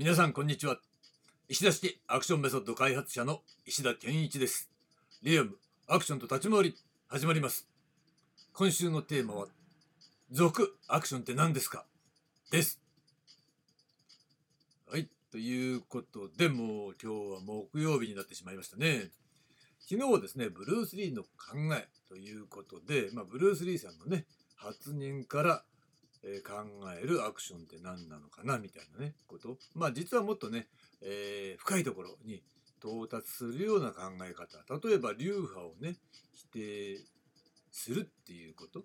皆さんこんにちは。石田式アクションメソッド開発者の石田健一です。リアムアクションと立ち回り始まります。今週のテーマは続アクションって何ですか？です。はいということでもう今日は木曜日になってしまいましたね。昨日はですねブルース・リーの考えということで、まあ、ブルース・リーさんのね発言からえ、考えるアクションって何なのかなみたいなねこと。まあ実はもっとね、えー、深いところに到達するような考え方。例えば流派をね否定するっていうこと。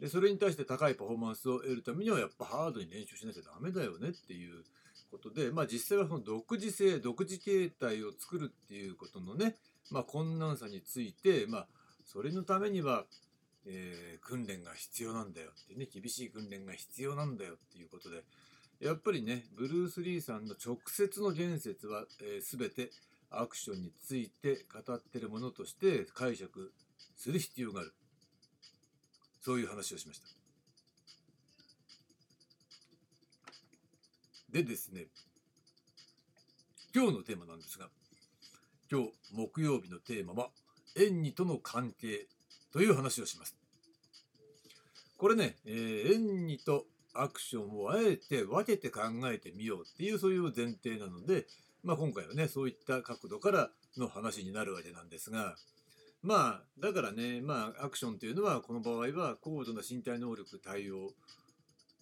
でそれに対して高いパフォーマンスを得るためにはやっぱハードに練習しなきゃダメだよねっていうことでまあ実際はその独自性独自形態を作るっていうことのねまあ困難さについてまあそれのためにはえー、訓練が必要なんだよってね厳しい訓練が必要なんだよっていうことでやっぱりねブルース・リーさんの直接の言説は、えー、全てアクションについて語ってるものとして解釈する必要がある。そういう話をしました。でですね今日のテーマなんですが今日木曜日のテーマは「縁にとの関係」という話をします。これね、えー、演技とアクションをあえて分けて考えてみようっていうそういう前提なので、まあ、今回はねそういった角度からの話になるわけなんですがまあだからねまあアクションというのはこの場合は高度な身体能力対応、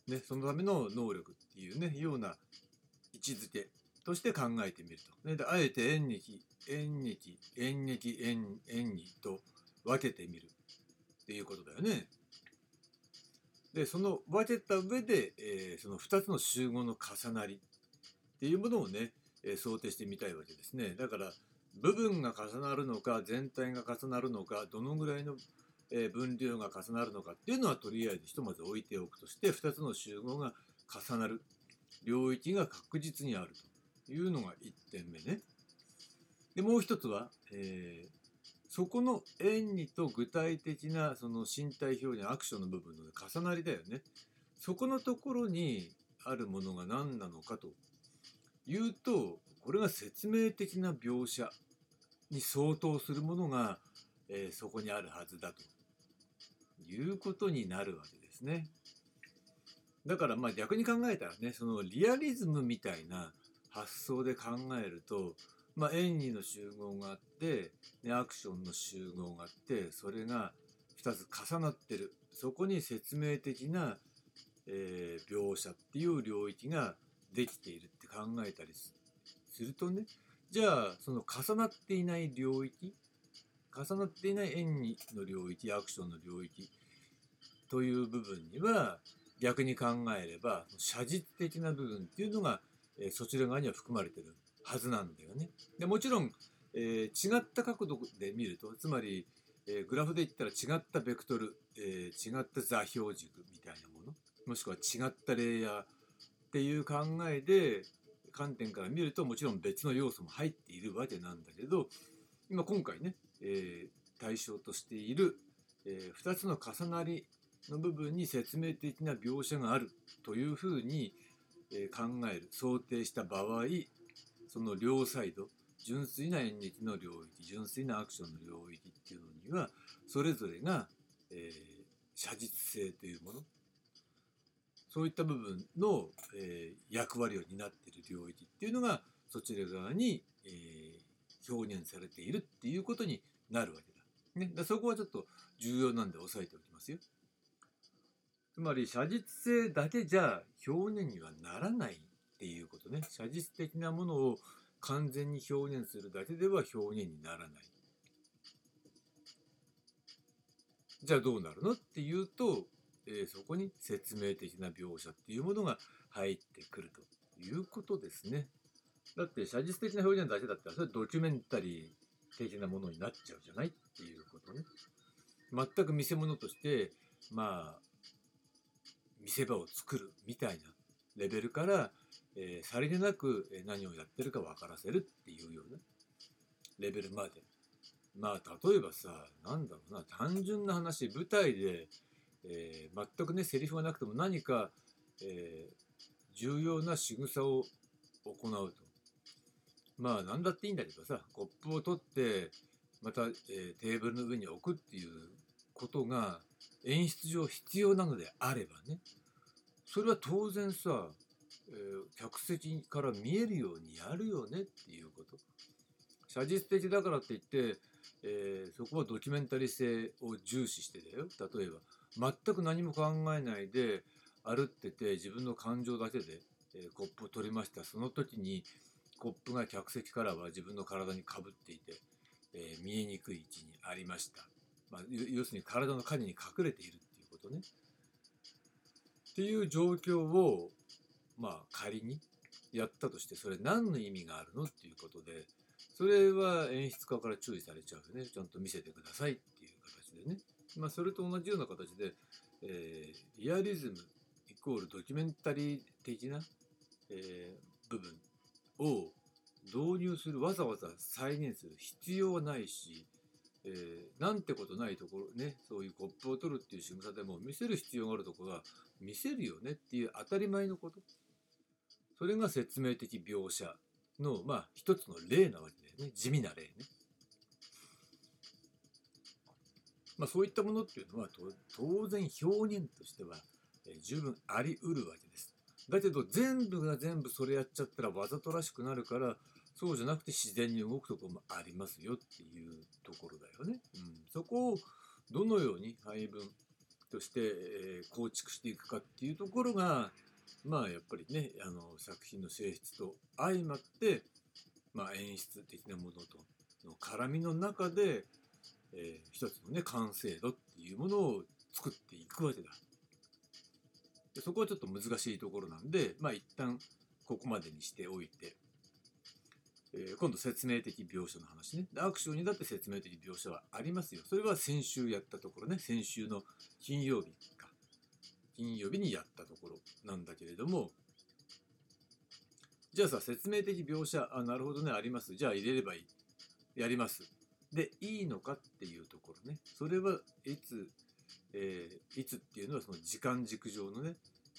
ね、そのための能力っていうねような位置づけとして考えてみると。ね、であえて演劇演劇演劇演演技と分けてみるっていうことだよね。でその分けた上で、えー、その2つの集合の重なりっていうものをね、えー、想定してみたいわけですね。だから部分が重なるのか全体が重なるのかどのぐらいの、分量が重なるのかっていうのはとりあえずひとまず置いておくとして2つの集合が重なる領域が確実にあるというのが1点目ね。でもう一つは、えー、そこの演技と具体的なその身体表現アクションの部分の重なりだよねそこのところにあるものが何なのかというとこれが説明的な描写に相当するものが、えー、そこにあるはずだということになるわけですね。だからまあ逆に考えたらねそのリアリズムみたいな発想で考えるとまあ、演技の集合があって、ね、アクションの集合があってそれが2つ重なってる。そこに説明的な、えー、描写っていう領域ができているって考えたりするとねじゃあその重なっていない領域重なっていない演技の領域アクションの領域という部分には逆に考えれば写実的な部分っていうのが、えー、そちら側には含まれてる。はずなんだよね。でもちろん、えー、違った角度で見るとつまり、えー、グラフで言ったら違ったベクトル、えー、違った座標軸みたいなものもしくは違ったレイヤーっていう考えで観点から見るともちろん別の要素も入っているわけなんだけど今今回ね、え対象としている、え2つの重なりの部分に説明的な描写があるというふうに考える想定した場合その両サイド純粋な演劇の領域純粋なアクションの領域っていうのにはそれぞれが、えー、写実性というものそういった部分の、えー、役割を担っている領域っていうのがそちら側に、えー、表現されているっていうことになるわけだ。ね、だそこはちょっと重要なんで押さえておきますよ。つまり写実性だけじゃ表現にはならないっていうことね。写実的なものを完全に表現するだけでは表現にならない。じゃあどうなるのっていうと、えー、そこに説明的な描写っていうものが入ってくるということですね。だって写実的な表現だけだったらそれドキュメンタリー的なものになっちゃうじゃないっていうことね。全く見せ物としてまあ見せ場を作るみたいなレベルからえー、さりげなく何をやってるか分からせるっていうようなレベルまで。まあ例えばさなんだろうな単純な話舞台で、えー、全くねセリフがなくても何か、えー、重要な仕草を行うと。まあ何だっていいんだけどさコップを取ってまた、えー、テーブルの上に置くっていうことが演出上必要なのであればねそれは当然さ、え、客席から見えるようにやるよねっていうこと写実的だからって言って、えー、そこはドキュメンタリー性を重視してだよ例えば全く何も考えないで歩ってて自分の感情だけで、えー、コップを取りましたその時にコップが客席からは自分の体にかぶっていて、えー、見えにくい位置にありました。まあ、要するに体の影に隠れているっていうことね。っていう状況を、まあ、仮にやったとしてそれ何の意味があるのっていうことでそれは演出家から注意されちゃうよね。ちゃんと見せてくださいっていう形でね、まあ、それと同じような形で、えー、リアリズムイコールドキュメンタリー的な、えー、部分を導入するわざわざ再現する必要はないし、えー、なんてことないところね。そういうコップを取るっていう仕草でも見せる必要があるところは見せるよねっていう当たり前のこと。それが説明的描写のまあ一つの例なわけだよね地味な例ね。まあ、そういったものっていうのは当然表現としては十分あり得るわけです。だけど全部が全部それやっちゃったらわざとらしくなるからそうじゃなくて自然に動くとこもありますよっていうところだよね。うん、そこをどのように配分として、え、構築していくかっていうところがまあやっぱりねあの作品の性質と相まって、まあ、演出的なものとの絡みの中で、えー、一つのね完成度っていうものを作っていくわけだ。でそこはちょっと難しいところなんで、まあ一旦ここまでにしておいて、えー、今度説明的描写の話ね。アクションにだって説明的描写はありますよ。それは先週やったところね。先週の金曜日。金曜日にやったところなんだけれども、じゃあさ、説明的描写、あ、なるほどね、あります。じゃあ入れればいい。やります。で、いいのかっていうところね。それはいつえー、いつっていうのはその時間軸上のね、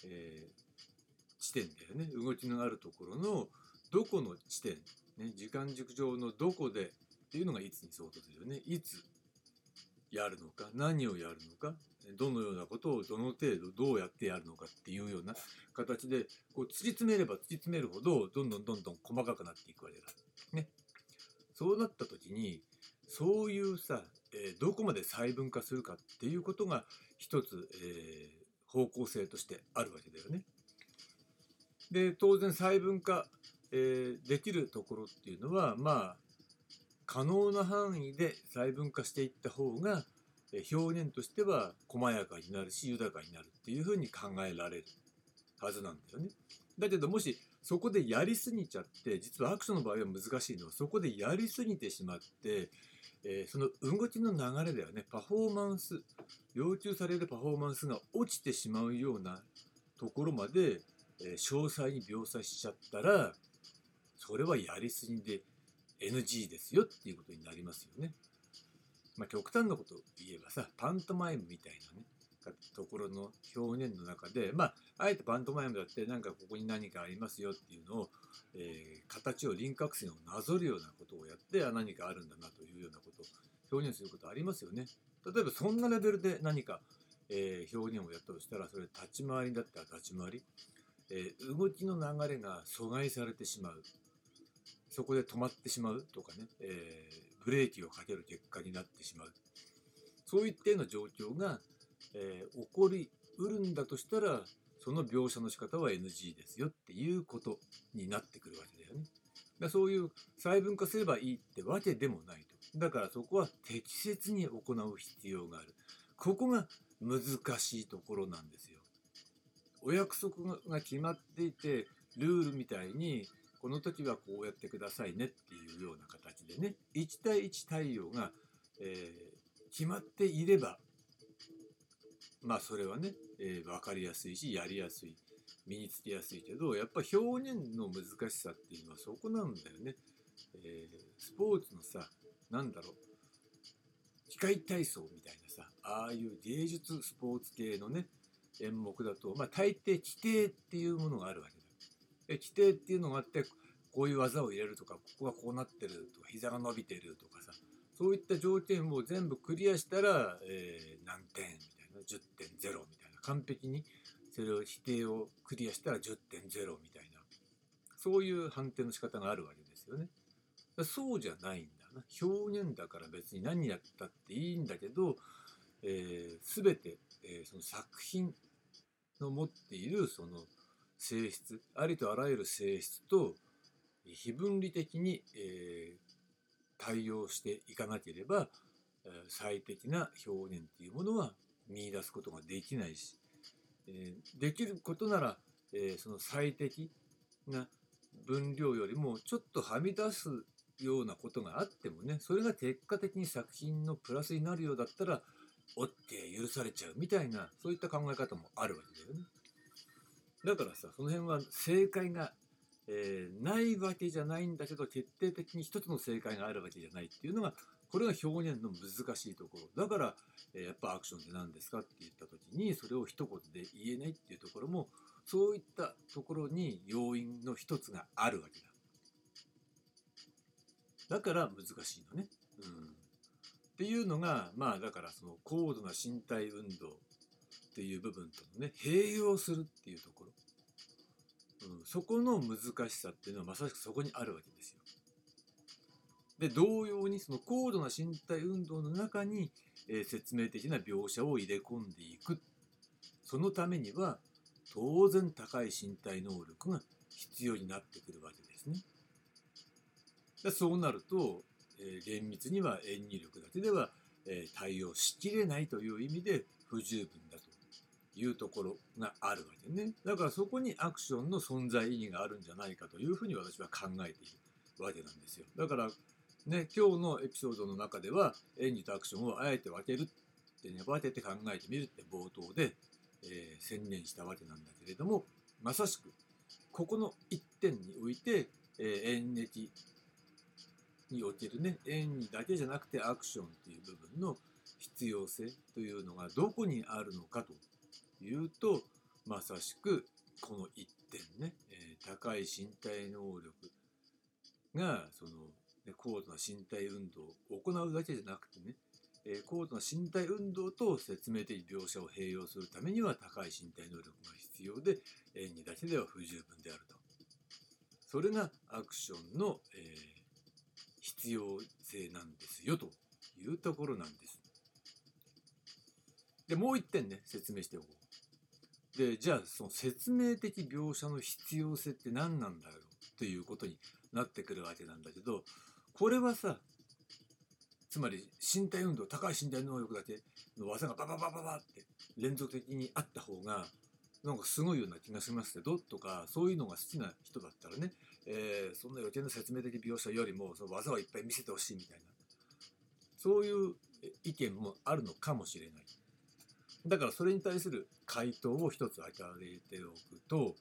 えー、地点だよね動きのあるところのどこの地点、ね、時間軸上のどこでっていうのがいつに相当するよねいつやるのか？何をやるのか？どのようなことをどの程度どうやってやるのかっていうような形でこう突き詰めれば突き詰めるほどどんどんどんどん細かくなっていくわけだ。ね、そうなった時にそういうさえー、どこまで細分化するかっていうことが一つ、えー、方向性としてあるわけだよね。で当然細分化、えー、できるところっていうのはまあ可能な範囲で細分化していった方が表現としては細やかになるし豊かになるっていうふうに考えられるはずなんだよね。だけどもしそこでやりすぎちゃって実はアクションの場合は難しいのはそこでやりすぎてしまってえー、その動きの流れではねパフォーマンス要求されるパフォーマンスが落ちてしまうようなところまで、えー、詳細に描写しちゃったらそれはやりすぎで NG ですよっていうことになりますよね。まあ、極端なことを言えばさパントマイムみたいなねところの表現の中でまああえてパントマイムだってなんかここに何かありますよっていうのを、えー、形を輪郭線をなぞるようなことをやってあ何かあるんだなというようなことを表現することありますよね。例えばそんなレベルで何か、えー、表現をやったとしたらそれ立ち回りだったら立ち回り、えー、動きの流れが阻害されてしまうそこで止まってしまうとかね、えブレーキをかける結果になってしまうそういったような状況がえー、起こりうるんだとしたらその描写の仕方は NG ですよっていうことになってくるわけだよね。だそういう細分化すればいいってわけでもないと。だからそこは適切に行う必要がある。ここが難しいところなんですよ。お約束が決まっていてルールみたいにこの時はこうやってくださいねっていうような形でね1対1対応が、えー、決まっていればまあそれはね、えー、分かりやすいしやりやすい身につきやすいけどやっぱ表現の難しさっていうのはそこなんだよね。えー、スポーツのさなんだろう機械体操みたいなさああいう芸術スポーツ系のね演目だと、まあ、大抵規定っていうものがあるわけ。規定っていうのがあってこういう技を入れるとかここがこうなってるとか膝が伸びてるとかさそういった条件を全部クリアしたら、えー、何点みたいな10.0みたいな完璧にそれを否定をクリアしたら10.0みたいなそういう判定の仕方があるわけですよね。そうじゃないんだな表現だから別に何やったっていいんだけど、えー、全て、えー、その作品の持っているその性質ありとあらゆる性質と非分離的に、えー、対応していかなければ、最適な表現っていうものは見出すことができないし、えー、できることなら、えその最適な分量よりもちょっとはみ出すようなことがあってもねそれが結果的に作品のプラスになるようだったら OK 許されちゃうみたいなそういった考え方もあるわけだよね。だからさその辺は正解が、えー、ないわけじゃないんだけど決定的に一つの正解があるわけじゃないっていうのがこれが表現の難しいところだから、えー、やっぱアクションって何ですかって言った時にそれを一言で言えないっていうところもそういったところに要因の一つがあるわけだ。だから難しいのね。うん、っていうのがまあだからその高度な身体運動っていう部分とのね併用するっていうところ、うん、そこの難しさっていうのはまさしくそこにあるわけですよ。で同様にその高度な身体運動の中に、えー、説明的な描写を入れ込んでいくそのためには当然高い身体能力が必要になってくるわけですね。でそうなると、えー、厳密には演技力だけでは、えー、対応しきれないという意味で不十分だいうところがあるわけね。だからそこにアクションの存在意義があるんじゃないかというふうに私は考えているわけなんですよ。だからね、今日のエピソードの中では演技とアクションをあえて分けるってね、分けて考えてみるって冒頭で、えー、宣言したわけなんだけれども、まさしくここの一点において、えー、演劇におけるね、演技だけじゃなくてアクションっていう部分の必要性というのがどこにあるのかというとまさしくこの一点ね、えー、高い身体能力がその、ね、高度な身体運動を行うだけじゃなくてね、えー、高度な身体運動と説明的描写を併用するためには高い身体能力が必要で演技だけでは不十分であると。それがアクションの、えー、必要性なんですよというところなんです。でもう一点ね説明しておこう。でじゃあその説明的描写の必要性って何なんだろうということになってくるわけなんだけどこれはさつまり身体運動高い身体能力だけの技がバババババって連続的にあった方がなんかすごいような気がしますけどとかそういうのが好きな人だったらね、えー、そんな余計な説明的描写よりもその技をいっぱい見せてほしいみたいなそういう意見もあるのかもしれない。だからそれに対する回答を一つ挙げておくと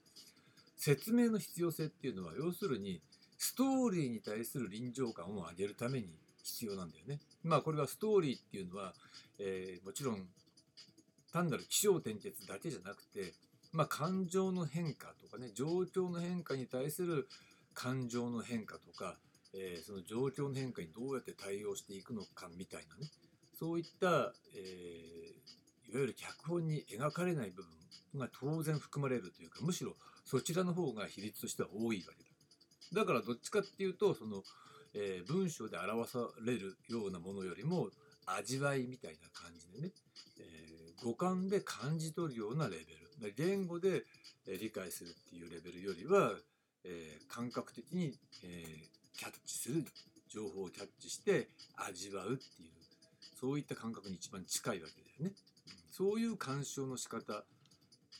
説明の必要性っていうのは要するにストーリーに対する臨場感を上げるために必要なんだよね。まあこれはストーリーっていうのは、えー、もちろん単なる気象転結だけじゃなくて、まあ、感情の変化とかね状況の変化に対する感情の変化とか、えー、その状況の変化にどうやって対応していくのかみたいなねそういった、えいわゆる脚本に描かれない部分が当然含まれるというかむしろそちらの方が比率としては多いわけだ。だからどっちかっていうとその、えー、文章で表されるようなものよりも味わいみたいな感じでね、えー、五感で感じ取るようなレベル言語で理解するっていうレベルよりは、えー、感覚的に、え、キャッチする情報をキャッチして味わうっていうそういった感覚に一番近いわけだよね。そういう鑑賞の仕方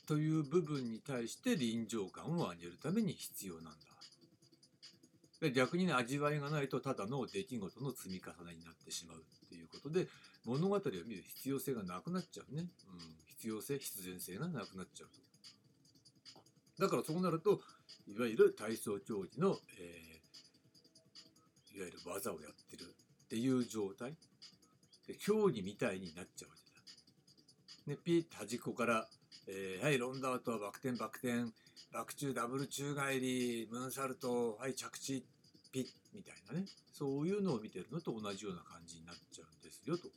という部分に対して臨場感を上げるために必要なんだ。で逆にね味わいがないとただの出来事の積み重ねになってしまうっていうことで物語を見る必要性がなくなっちゃうね、うん、必要性必然性がなくなっちゃうと。だからそうなるといわゆる体操競技の、えー、いわゆる技をやってるっていう状態。で競技みたいになっちゃう。けね、ピッと端っこからえーはいロンダートはバク転バク転バク宙ダブル宙返りムーンサルトはい着地ピッみたいなねそういうのを見てるのと同じような感じになっちゃうんですよと。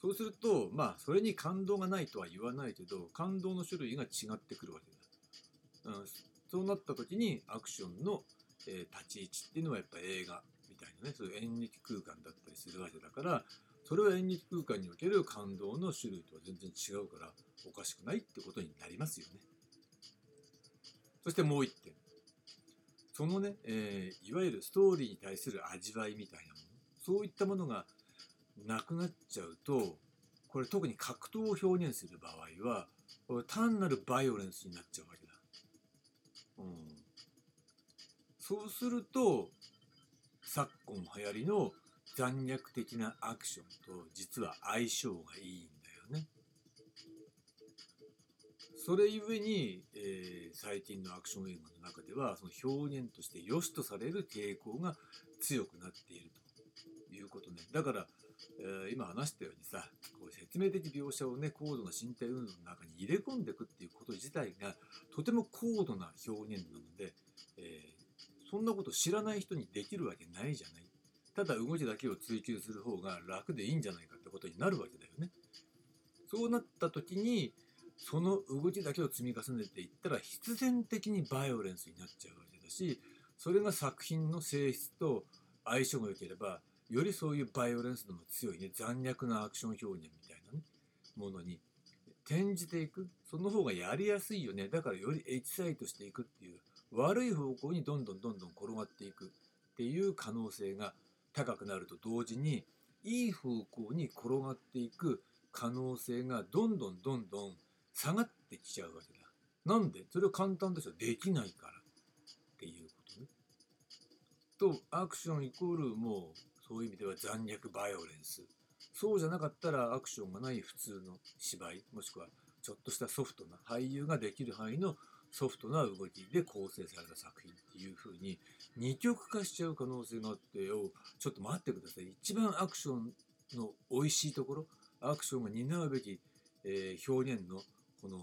そうするとまあそれに感動がないとは言わないけど感動の種類が違ってくるわけだ。うん、そうなった時にアクションの、えー立ち位置っていうのはやっぱ映画みたいなねそういう演劇空間だったりするわけだからそれは演劇空間における感動の種類とは全然違うからおかしくないってことになりますよね。そしてもう一点そのね、えーいわゆるストーリーに対する味わいみたいなものそういったものがなくなっちゃうとこれ特に格闘を表現する場合は単なるバイオレンスになっちゃうわけだ。うん、そうすると昨今流行りの残虐的なアクションと実は相性がいいんだよね。それゆえに、えー最近のアクション映画の中ではその表現として良しとされる傾向が強くなっているということね。だから、えー今話したようにさこう説明的描写をね高度な身体運動の中に入れ込んでいくっていうこと自体がとても高度な表現なので、えーそんなこと知らない人にできるわけないじゃない。ただ動きだけを追求する方が楽でいいんじゃないかってことになるわけだよね。そうなった時にその動きだけを積み重ねていったら必然的にバイオレンスになっちゃうわけだしそれが作品の性質と相性が良ければよりそういうバイオレンスの強いね。残虐なアクション表現みたいなねものに転じていく。その方がやりやすいよね。だからよりエキサイトしていくっていう悪い方向にどんどんどんどん転がっていくっていう可能性が高くなると同時にいい方向に転がっていく可能性がどんどんどんどん下がってきちゃうわけだ。なんで？それは簡単ですよ。できないからっていうことね。とアクションイコールもうそういう意味では残虐バイオレンス。そうじゃなかったらアクションがない普通の芝居もしくはちょっとしたソフトな俳優ができる範囲のソフトな動きで構成された作品っていう風に二極化しちゃう可能性があってよちょっと待ってください一番アクションの美味しいところアクションが担うべき、えー表現のこの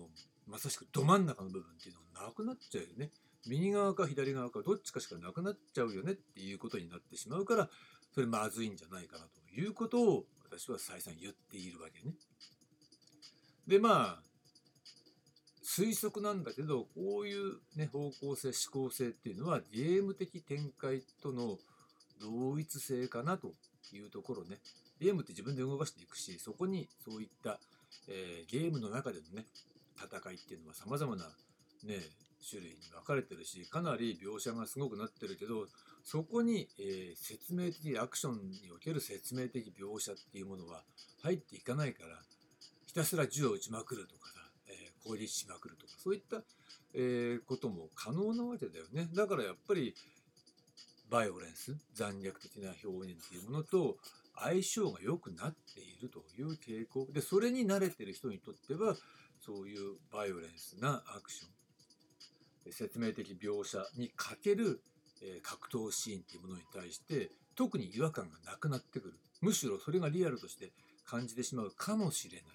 まさしくど真ん中の部分っていうのがなくなっちゃうよね右側か左側かどっちかしかなくなっちゃうよねっていうことになってしまうからそれまずいんじゃないかなということを私は再三言っているわけね。でまあ推測なんだけどこういう、ね、方向性思考性っていうのはゲーム的展開との同一性かなというところね。ゲームって自分で動かしていくしそこにそういった、えーゲームの中でのね戦いっていうのはさまざまな、ね、種類に分かれてるしかなり描写がすごくなってるけどそこに、えー説明的アクションにおける説明的描写っていうものは入っていかないからひたすら銃を撃ちまくるとかさ、えー攻撃しまくるとかそういった、えことも可能なわけだよね。だからやっぱりバイオレンス残虐的な表現っていうものと相性が良くなっているという傾向。でそれに慣れてる人にとってはそういうバイオレンスなアクション説明的描写に欠ける、格闘シーンっていうものに対して特に違和感がなくなってくる。むしろそれがリアルとして感じてしまうかもしれない。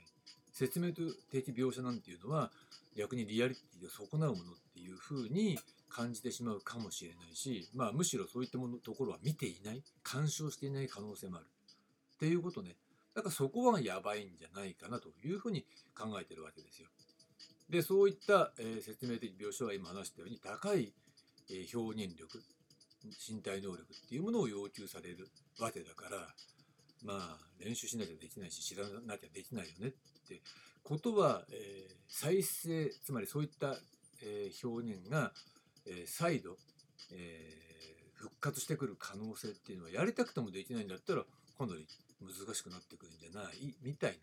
説明的描写なんていうのは逆にリアリティを損なうものっていうふうに感じてしまうかもしれないし、まあ、むしろそういったものところは見ていない干渉していない可能性もあるっていうことねだからそこはやばいんじゃないかなというふうに考えてるわけですよ。でそういった、え説明的描写は今話したように高い、え表現力身体能力っていうものを要求されるわけだからまあ練習しなきゃできないし知らなきゃできないよねってことは、えー再生つまりそういった、えー表現が、えー再度、え復活してくる可能性っていうのはやりたくてもできないんだったらかなり難しくなってくるんじゃないみたい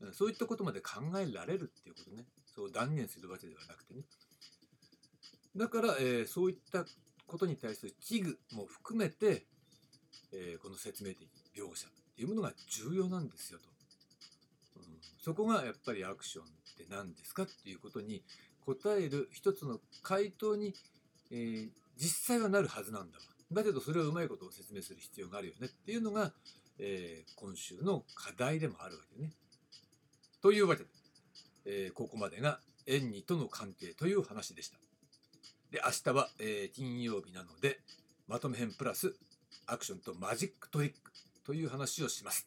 なね。そういったことまで考えられるっていうことね。そう断言するわけではなくてね。だから、えそういったことに対する危惧も含めて、えこの説明的描写。っていうものが重要なんですよと、うん、そこがやっぱりアクションって何ですかっていうことに答える一つの回答に、えー、実際はなるはずなんだわだけどそれをうまいことを説明する必要があるよねっていうのが、えー、今週の課題でもあるわけね。というわけで、えー、ここまでが演技との関係という話でした。で明日は、えー、金曜日なのでまとめ編プラスアクションとマジックトリックという話をします。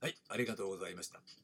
はい、ありがとうございました。